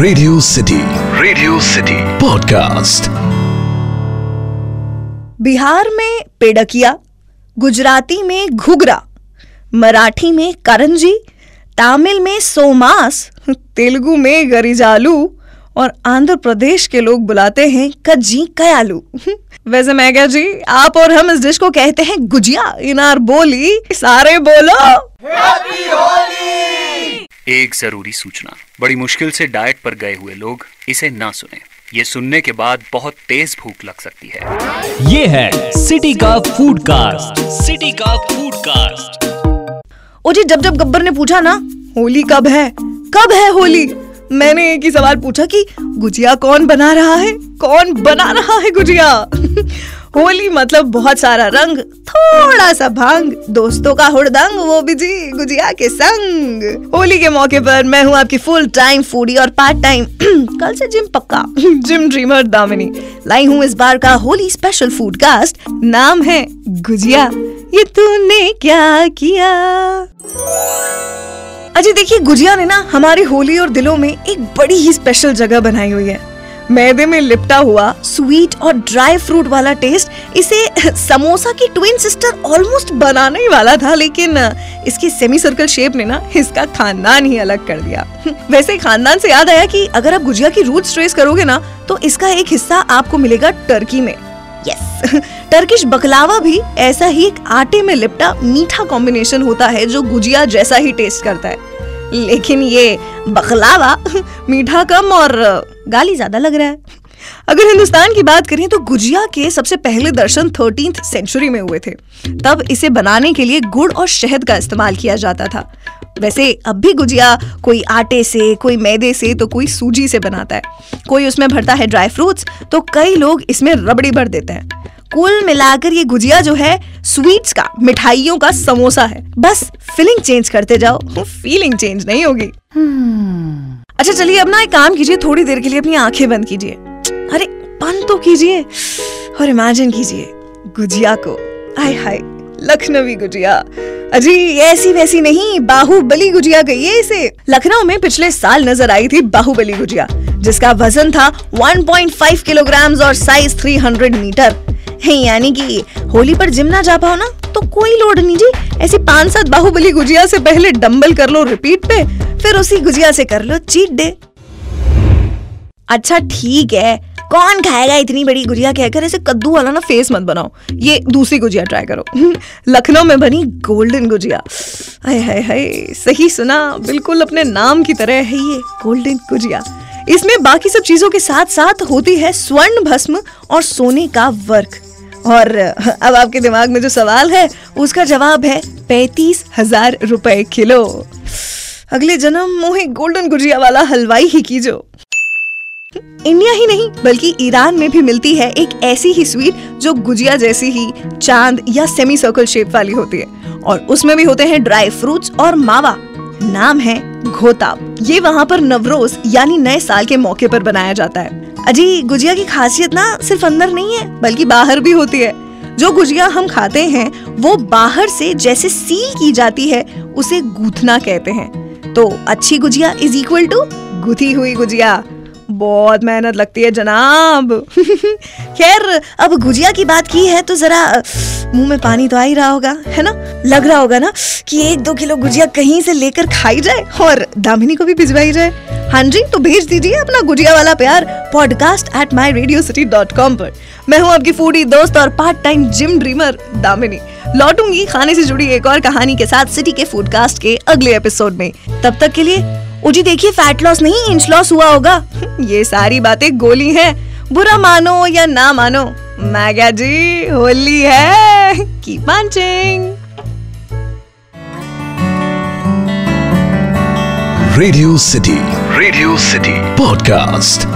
Radio City Radio City podcast Bihar में पेड़किया गुजराती में घुगरा मराठी में करंजी तमिल में सोमास तेलुगु में गरिजालू और आंध्र प्रदेश के लोग बुलाते हैं कज्जी कयालू। वैसे मैं क्या जी आप और हम इस डिश को कहते हैं गुजिया इनार बोली सारे बोलो। एक ज़रूरी सूचना। बड़ी मुश्किल से डाइट पर गए हुए लोग इसे ना सुने। ये सुनने के बाद बहुत तेज भूख लग सकती है। ये है सिटी का फ़ूड कास्ट सिटी का फ़ूड कास्ट ओ जी जब जब गब्बर ने पूछा ना होली कब है? कब है होली? मैंने एक ही सवाल पूछा कि गुजिया कौन बना रहा है? कौन बना रहा है गुजिया? होली मतलब बहुत सारा रंग, थोड़ा सा भाँग, दोस्तों का हुड़दंग, वो भी जी, गुजिया के संग। होली के मौके पर मैं हूँ आपकी फुल टाइम फूडी और पार्ट टाइम कल से जिम पक्का। Gym dreamer Damini. लाई हूँ इस बार का होली स्पेशल फ़ूड कास्ट नाम है गुजिया। ये तूने क्या किया? अजय, देखिए, गुजिया ने ना हमारी होली और दिलों में एक बड़ी ही स्पेशल जगह बनाई हुई है। मैदे में लिपटा हुआ स्वीट और ड्राई फ्रूट वाला टेस्ट इसे समोसा की ट्विन सिस्टर ऑलमोस्ट बनाने ही वाला था, लेकिन इसकी सेमी सर्कल शेप ने ना इसका खानदान ही अलग कर दिया। वैसे खानदान से याद आया कि अगर आप गुजिया की रूट ट्रेस करोगे ना तो इसका एक हिस्सा आपको मिलेगा टर्की में। यस टर्किश बकलावा भी ऐसा ही एक आटे में लिपटा मीठा कॉम्बिनेशन होता है जो गुजिया जैसा ही टेस्ट करता है। लेकिन ये बकलावा मीठा कम और गाली ज़्यादा लग रहा है। अगर हिंदुस्तान की बात करें तो गुजिया के सबसे पहले दर्शन थर्टीन सेंचुरी में हुए थे। तब इसे बनाने के लिए गुड़ और शहद का इस्तेमाल किया जाता था। वैसे अब भी गुजिया कोई आटे से, कोई मैदे से तो कोई सूजी से बनाता है। कोई उसमें भरता है ड्राई फ्रूट्स तो कई लोग इसमें रबड़ी भर देते हैं। कुल मिलाकर ये गुजिया जो है स्वीट्स का मिठाइयों का समोसा है। बस फीलिंग चेंज करते जाओ। फीलिंग चेंज नहीं होगी। अच्छा चलिए अब ना एक काम कीजिए थोड़ी देर के लिए अपनी आँखें बंद कीजिए। अरे बंद तो कीजिए और इमेजिन कीजिए गुजिया को। हाय हाय लखनवी गुजिया। अजी ऐसी वैसी नहीं बाहुबली गुजिया गई है इसे। लखनऊ में पिछले साल नज़र आई थी बाहुबली गुजिया जिसका वज़न था 1.5 किलोग्राम और साइज़ 300 मीटर यानी कि होली पर जिम ना जा पाओ ना तो कोई लोड नहीं जी। ऐसी पाँच सात बाहुबली गुजिया से पहले डंबल कर लो रिपीट पे, फिर उसी गुजिया से कर लो चीट डे अच्छा ठीक है। कौन खाएगा इतनी बड़ी गुजिया? कहकर ऐसे कद्दू वाला ना फेस मत बनाओ। ये दूसरी गुजिया ट्राई करो। लखनऊ में बनी गोल्डन गुजिया। हाय हाय हाय, सही सुना। बिल्कुल अपने नाम की तरह है ये गोल्डन गुजिया। इसमें बाकी सब चीज़ों के साथ साथ होती है स्वर्ण भस्म और सोने का वर्क। और, अब आपके दिमाग में जो सवाल है, उसका जवाब है पैतीस हज़ार रुपए किलो। अगले जन्म मोहे गोल्डन गुजिया वाला हलवाई ही कीजो। इंडिया ही नहीं, बल्कि ईरान में भी मिलती है एक ऐसी ही स्वीट जो गुजिया जैसी ही, चाँद या सेमी सर्कल शेप वाली होती है। और उसमें भी होते हैं ड्राई फ्रूट्स और मावा। नाम है घोताब। ये वहाँ पर नवरोज, यानी नए साल के मौके पर बनाया जाता है। अजी, गुजिया की खासियत ना सिर्फ़ अंदर नहीं है, बल्कि बाहर भी होती है। जो गुजिया हम खाते हैं, वो बाहर से जैसे सील की जाती है, उसे गुथना कहते हैं। तो अच्छी गुजिया इज़ इक्वल टू गुथी हुई गुजिया। बहुत मेहनत लगती है, जनाब। खैर, अब गुजिया की बात की है तो जरा, मुँह में पानी तो आ ही रहा होगा, है ना? लग रहा होगा ना कि एक दो किलो गुजिया कहीं से लेकर खाई जाए और दामिनी को भी भिजवाई जाए। हाँ जी तो भेज दीजिए अपना गुजिया वाला प्यार podcast at my Radio City dot com पर। मैं हूँ आपकी फूडी दोस्त और part time gym dreamer Damini. लौटूँगी खाने से जुड़ी एक और कहानी के साथ सिटी के फूडकास्ट के अगले एपिसोड में। तब तक के लिए उजी देखिए फैट लॉस नहीं इंच लॉस हुआ होगा। ये सारी बातें गोली हैं। बुरा मानो या ना मानो मैग्या जी, होली है। की punching Radio City Radio City podcast